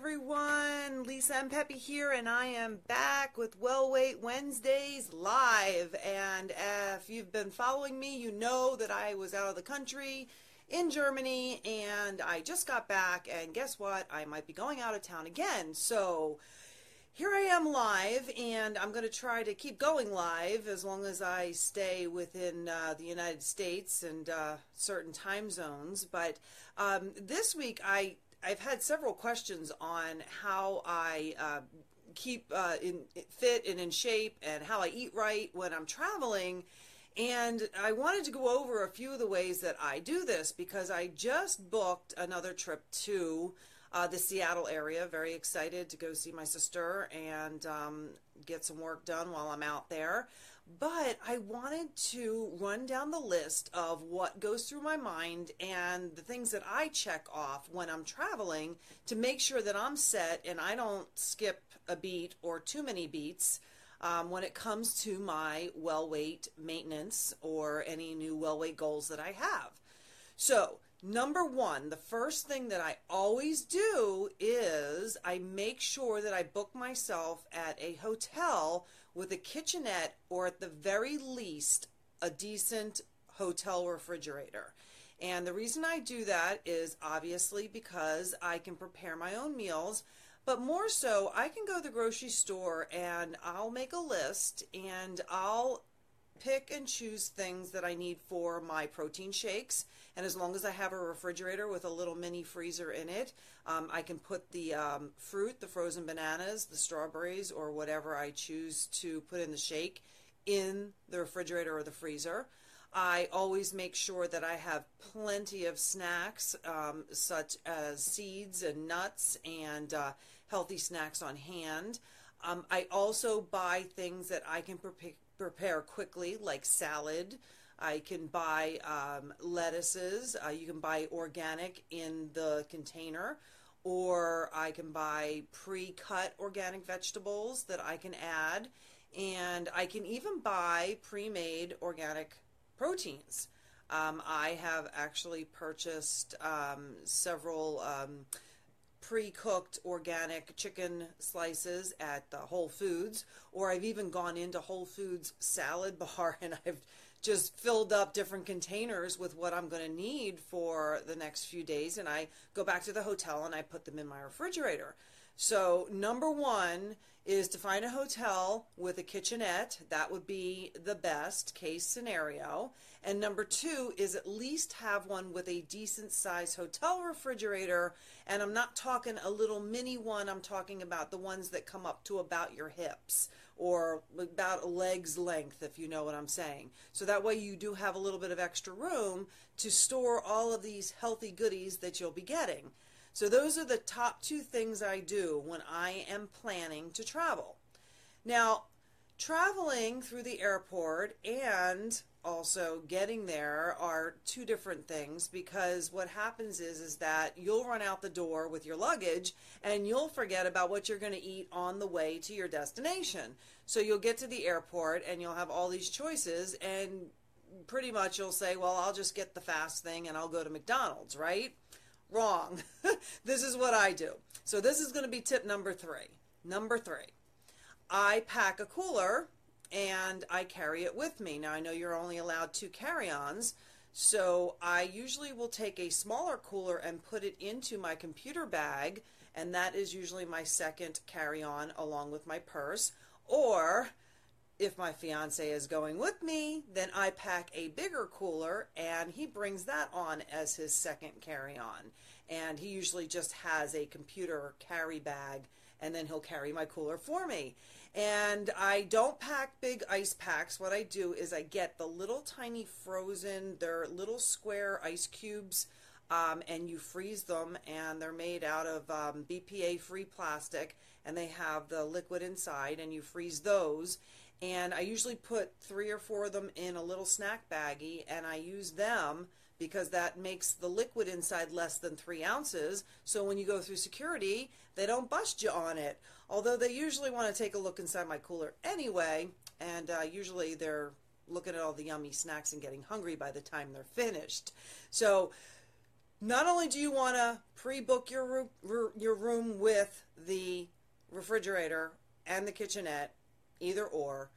everyone. Lisa M. Pepe here, and I am back with Well Weight Wednesdays live. And if you've been following me, you know that I was out of the country in Germany, and I just got back. And guess what? I might be going out of town again. So here I am live, and I'm going to try to keep going live as long as I stay within uh, the United States and uh, certain time zones. But um, this week, I I've had several questions on how I uh, keep uh, in fit and in shape, and how I eat right when I'm traveling. And I wanted to go over a few of the ways that I do this because I just booked another trip to uh, the Seattle area. Very excited to go see my sister and um, get some work done while I'm out there. But I wanted to run down the list of what goes through my mind and the things that I check off when I'm traveling to make sure that I'm set and I don't skip a beat or too many beats. Um, when it comes to my well weight maintenance or any new well weight goals that I have. So, Number one, the first thing that I always do is I make sure that I book myself at a hotel with a kitchenette or at the very least a decent hotel refrigerator. And the reason I do that is obviously because I can prepare my own meals, but more so, I can go to the grocery store and I'll make a list and I'll pick and choose things that I need for my protein shakes. And as long as I have a refrigerator with a little mini freezer in it, um, I can put the um, fruit, the frozen bananas, the strawberries, or whatever I choose to put in the shake in the refrigerator or the freezer. I always make sure that I have plenty of snacks, um, such as seeds and nuts and uh, healthy snacks on hand. Um, I also buy things that I can prepare prepare quickly, like salad. I can buy um, lettuces. Uh, you can buy organic in the container, or I can buy pre cut organic vegetables that I can add. And I can even buy pre made organic proteins. Um, I have actually purchased um, several um, pre-cooked organic chicken slices at the Whole Foods, or I've even gone into Whole Foods salad bar and I've just filled up different containers with what I'm going to need for the next few days and I go back to the hotel and I put them in my refrigerator. So, number 1 is to find a hotel with a kitchenette. That would be the best case scenario. And number two is at least have one with a decent size hotel refrigerator. And I'm not talking a little mini one, I'm talking about the ones that come up to about your hips or about a leg's length, if you know what I'm saying. So that way you do have a little bit of extra room to store all of these healthy goodies that you'll be getting. So those are the top two things I do when I am planning to travel. Now, traveling through the airport and also getting there are two different things because what happens is is that you'll run out the door with your luggage and you'll forget about what you're going to eat on the way to your destination. So you'll get to the airport and you'll have all these choices and pretty much you'll say, "Well, I'll just get the fast thing and I'll go to McDonald's," right? Wrong. this is what I do. So this is going to be tip number 3. Number 3. I pack a cooler and I carry it with me. Now, I know you're only allowed two carry ons, so I usually will take a smaller cooler and put it into my computer bag, and that is usually my second carry on along with my purse. Or if my fiance is going with me, then I pack a bigger cooler and he brings that on as his second carry on. And he usually just has a computer carry bag and then he'll carry my cooler for me. And I don't pack big ice packs. What I do is I get the little tiny frozen, they're little square ice cubes, um, and you freeze them, and they're made out of um, BPA free plastic, and they have the liquid inside, and you freeze those. And I usually put three or four of them in a little snack baggie, and I use them because that makes the liquid inside less than three ounces. So when you go through security, they don't bust you on it. Although they usually want to take a look inside my cooler anyway, and uh, usually they're looking at all the yummy snacks and getting hungry by the time they're finished. So not only do you want to pre-book your room, your room with the refrigerator and the kitchenette, either or,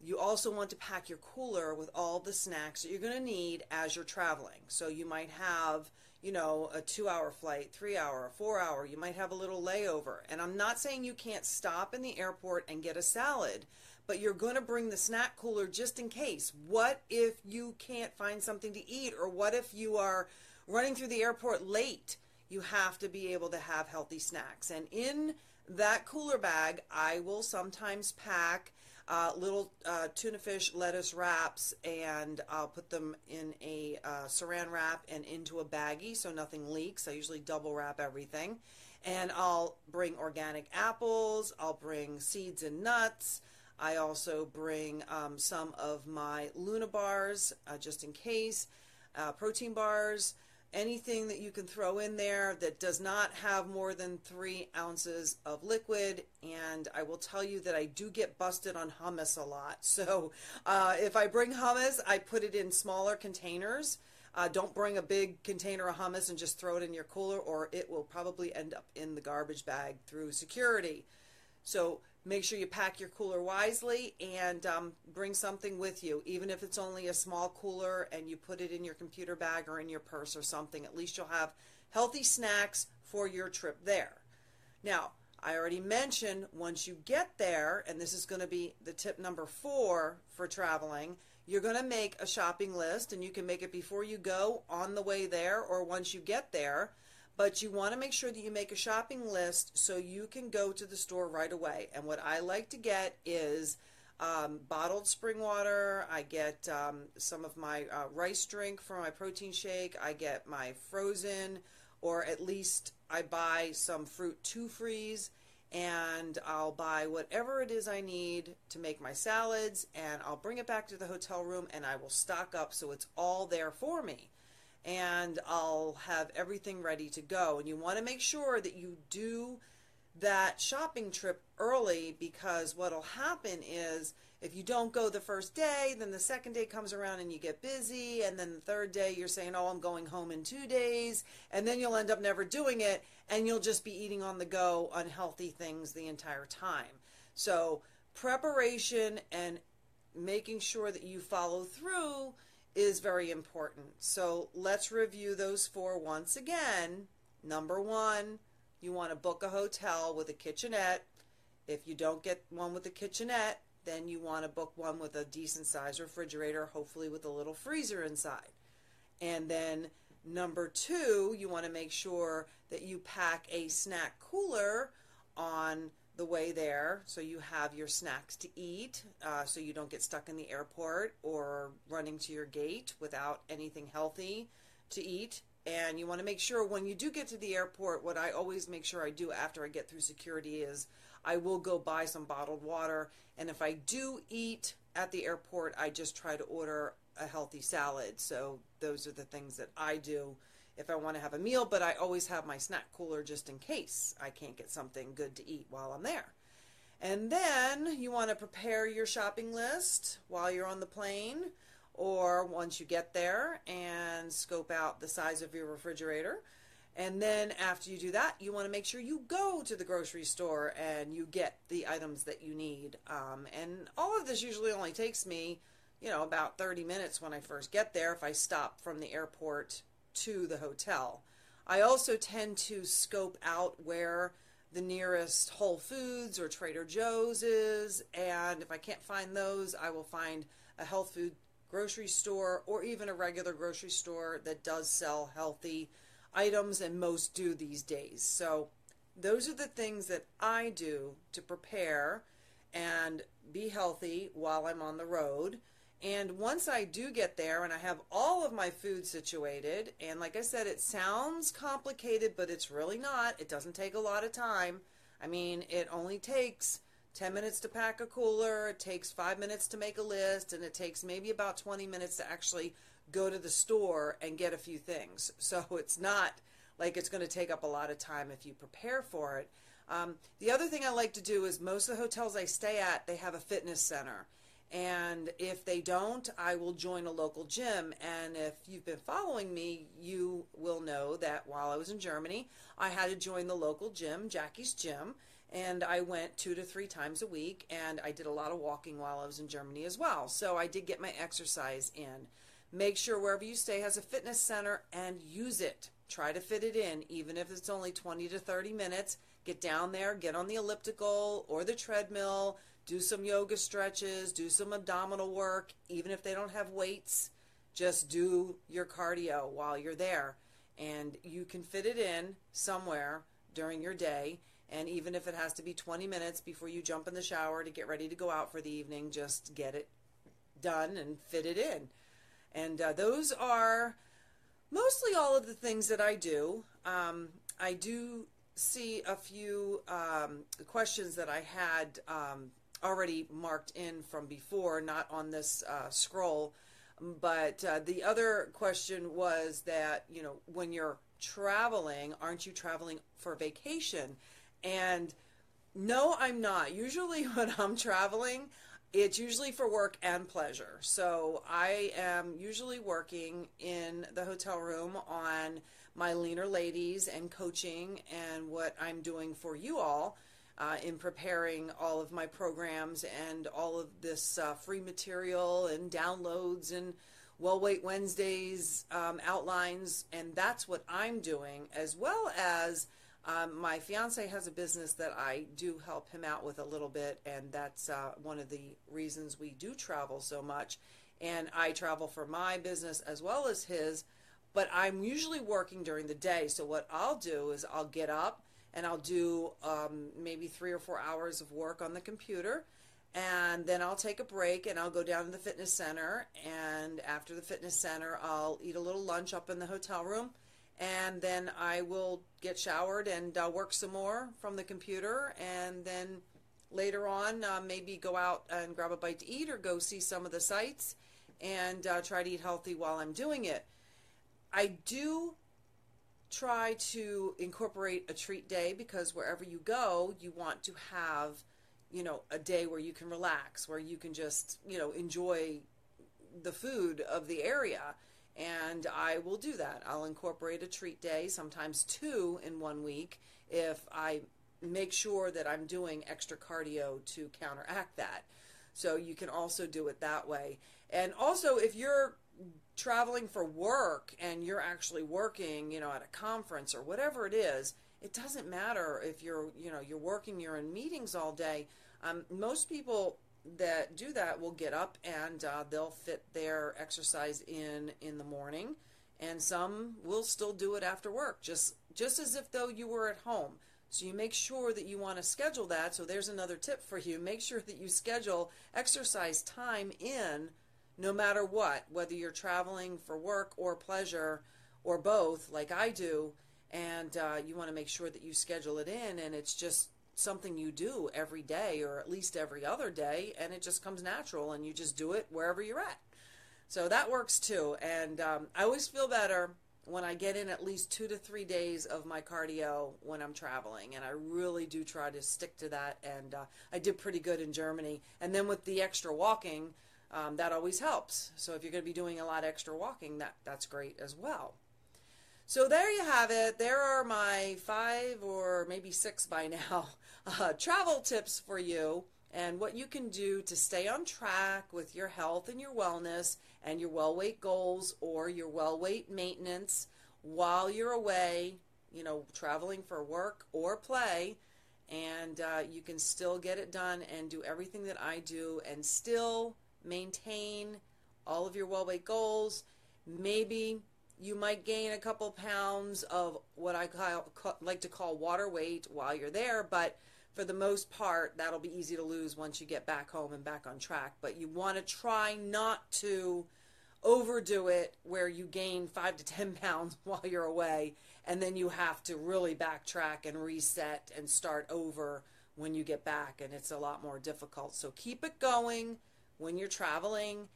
you also want to pack your cooler with all the snacks that you're going to need as you're traveling. So you might have, you know, a two hour flight, three hour, four hour. You might have a little layover. And I'm not saying you can't stop in the airport and get a salad, but you're going to bring the snack cooler just in case. What if you can't find something to eat? Or what if you are running through the airport late? You have to be able to have healthy snacks. And in that cooler bag, I will sometimes pack uh, little uh, tuna fish lettuce wraps, and I'll put them in a uh, saran wrap and into a baggie so nothing leaks. I usually double wrap everything. And I'll bring organic apples, I'll bring seeds and nuts. I also bring um, some of my Luna bars uh, just in case, uh, protein bars anything that you can throw in there that does not have more than three ounces of liquid. And I will tell you that I do get busted on hummus a lot. So uh, if I bring hummus, I put it in smaller containers. Uh, don't bring a big container of hummus and just throw it in your cooler, or it will probably end up in the garbage bag through security. So make sure you pack your cooler wisely and um, bring something with you, even if it's only a small cooler and you put it in your computer bag or in your purse or something. At least you'll have healthy snacks for your trip there. Now, I already mentioned once you get there, and this is going to be the tip number four for traveling, you're going to make a shopping list, and you can make it before you go, on the way there, or once you get there but you want to make sure that you make a shopping list so you can go to the store right away. And what I like to get is um, bottled spring water. I get um, some of my uh, rice drink for my protein shake. I get my frozen, or at least I buy some fruit to freeze. And I'll buy whatever it is I need to make my salads, and I'll bring it back to the hotel room and I will stock up so it's all there for me and I'll have everything ready to go. And you want to make sure that you do that shopping trip early because what'll happen is if you don't go the first day, then the second day comes around and you get busy, and then the third day you're saying, "Oh, I'm going home in 2 days," and then you'll end up never doing it and you'll just be eating on the go unhealthy things the entire time. So, preparation and making sure that you follow through is very important. So let's review those four once again. Number one, you want to book a hotel with a kitchenette. If you don't get one with a kitchenette, then you want to book one with a decent sized refrigerator, hopefully with a little freezer inside. And then number two, you want to make sure that you pack a snack cooler on the way there. So you have your snacks to eat uh, so you don't get stuck in the airport or running to your gate without anything healthy to eat. And you want to make sure when you do get to the airport what i always make sure i do after i get through security is i will go buy some bottled water. And if i do eat at the airport i just try to order a healthy salad. So those are the things that i do if I want to have a meal, but I always have my snack cooler just in case I can't get something good to eat while I'm there. And then you want to prepare your shopping list while you're on the plane or once you get there and scope out the size of your refrigerator. And then after you do that, you want to make sure you go to the grocery store and you get the items that you need. Um, and all of this usually only takes me, you know, about 30 minutes when I first get there if I stop from the airport to the hotel. I also tend to scope out where the nearest Whole Foods or Trader Joe's is, and if I can't find those, I will find a health food grocery store or even a regular grocery store that does sell healthy items, and most do these days. So, those are the things that I do to prepare and be healthy while I'm on the road. And once I do get there and I have all of my food situated, and like I said, it sounds complicated, but it's really not. It doesn't take a lot of time. I mean, it only takes 10 minutes to pack a cooler, it takes five minutes to make a list, and it takes maybe about 20 minutes to actually go to the store and get a few things. So it's not like it's going to take up a lot of time if you prepare for it. Um, the other thing I like to do is most of the hotels I stay at, they have a fitness center. And if they don't, I will join a local gym. And if you've been following me, you will know that while I was in Germany, I had to join the local gym, Jackie's Gym. And I went two to three times a week, and I did a lot of walking while I was in Germany as well. So I did get my exercise in. Make sure wherever you stay has a fitness center and use it. Try to fit it in, even if it's only 20 to 30 minutes. Get down there, get on the elliptical or the treadmill, do some yoga stretches, do some abdominal work, even if they don't have weights. Just do your cardio while you're there. And you can fit it in somewhere during your day. And even if it has to be 20 minutes before you jump in the shower to get ready to go out for the evening, just get it done and fit it in. And uh, those are mostly all of the things that I do. Um, I do see a few um, questions that I had um, already marked in from before, not on this uh, scroll. But uh, the other question was that, you know, when you're traveling, aren't you traveling for vacation? And no, I'm not. Usually, when I'm traveling, it's usually for work and pleasure. So I am usually working in the hotel room on my leaner ladies and coaching and what I'm doing for you all uh, in preparing all of my programs and all of this uh, free material and downloads and Well Weight Wednesdays um, outlines. And that's what I'm doing, as well as um, my fiance has a business that I do help him out with a little bit, and that's uh, one of the reasons we do travel so much. And I travel for my business as well as his, but I'm usually working during the day. So what I'll do is I'll get up and I'll do um, maybe three or four hours of work on the computer. And then I'll take a break and I'll go down to the fitness center. And after the fitness center, I'll eat a little lunch up in the hotel room and then I will get showered and uh, work some more from the computer, and then later on uh, maybe go out and grab a bite to eat or go see some of the sites and uh, try to eat healthy while I'm doing it. I do try to incorporate a treat day because wherever you go, you want to have, you know, a day where you can relax, where you can just, you know, enjoy the food of the area and I will do that. I'll incorporate a treat day, sometimes two in one week, if I make sure that I'm doing extra cardio to counteract that. So you can also do it that way. And also, if you're traveling for work and you're actually working, you know, at a conference or whatever it is, it doesn't matter if you're, you know, you're working, you're in meetings all day. Um, most people that do that will get up and uh, they'll fit their exercise in in the morning. And some will still do it after work just just as if though you were at home. So you make sure that you want to schedule that. So there's another tip for you. Make sure that you schedule exercise time in no matter what whether you're traveling for work or pleasure or both like i do and uh, you want to make sure that you schedule it in and it's just something you do every day or at least every other day and it just comes natural and you just do it wherever you're at. So that works too and um, i always feel better when i get in at least two to three days of my cardio when i'm traveling and i really do try to stick to that and uh, i did pretty good in germany. And then with the extra walking um, that always helps so if you're going to be doing a lot extra walking that that's great as well so there you have it. There are my five or maybe six by now uh, travel tips for you and what you can do to stay on track with your health and your wellness and your well weight goals or your well weight maintenance while you're away, you know, traveling for work or play. And uh, you can still get it done and do everything that I do and still maintain all of your well weight goals. Maybe you might gain a couple pounds of what I like to call water weight while you're there, but for the most part, that'll be easy to lose once you get back home and back on track. But you want to try not to overdo it where you gain five to 10 pounds while you're away, and then you have to really backtrack and reset and start over when you get back, and it's a lot more difficult. So keep it going when you're traveling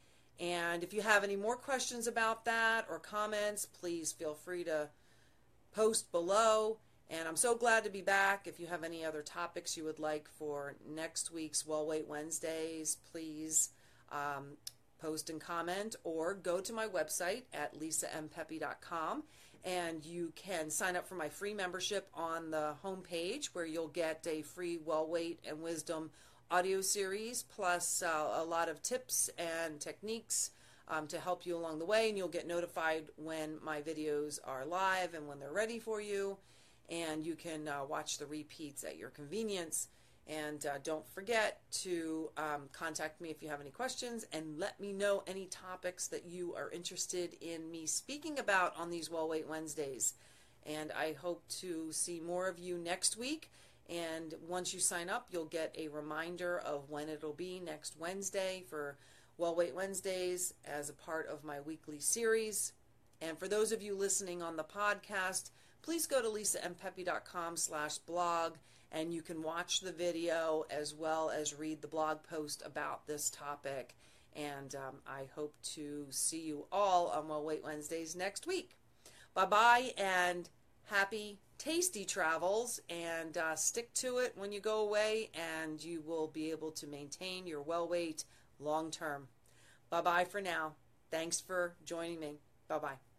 and if you have any more questions about that or comments, please feel free to post below. And I'm so glad to be back. If you have any other topics you would like for next week's Well Weight Wednesdays, please um, post and comment, or go to my website at lisampepe.com and you can sign up for my free membership on the homepage where you'll get a free well weight and wisdom audio series plus uh, a lot of tips and techniques um, to help you along the way and you'll get notified when my videos are live and when they're ready for you and you can uh, watch the repeats at your convenience and uh, don't forget to um, contact me if you have any questions and let me know any topics that you are interested in me speaking about on these Well Weight Wednesdays. And I hope to see more of you next week. And once you sign up, you'll get a reminder of when it'll be next Wednesday for Well Weight Wednesdays as a part of my weekly series. And for those of you listening on the podcast, please go to lisampepe.com slash blog and you can watch the video as well as read the blog post about this topic. And um, I hope to see you all on Well Weight Wednesdays next week. Bye bye and happy tasty travels and uh, stick to it when you go away and you will be able to maintain your well weight long term. Bye bye for now. Thanks for joining me. Bye bye.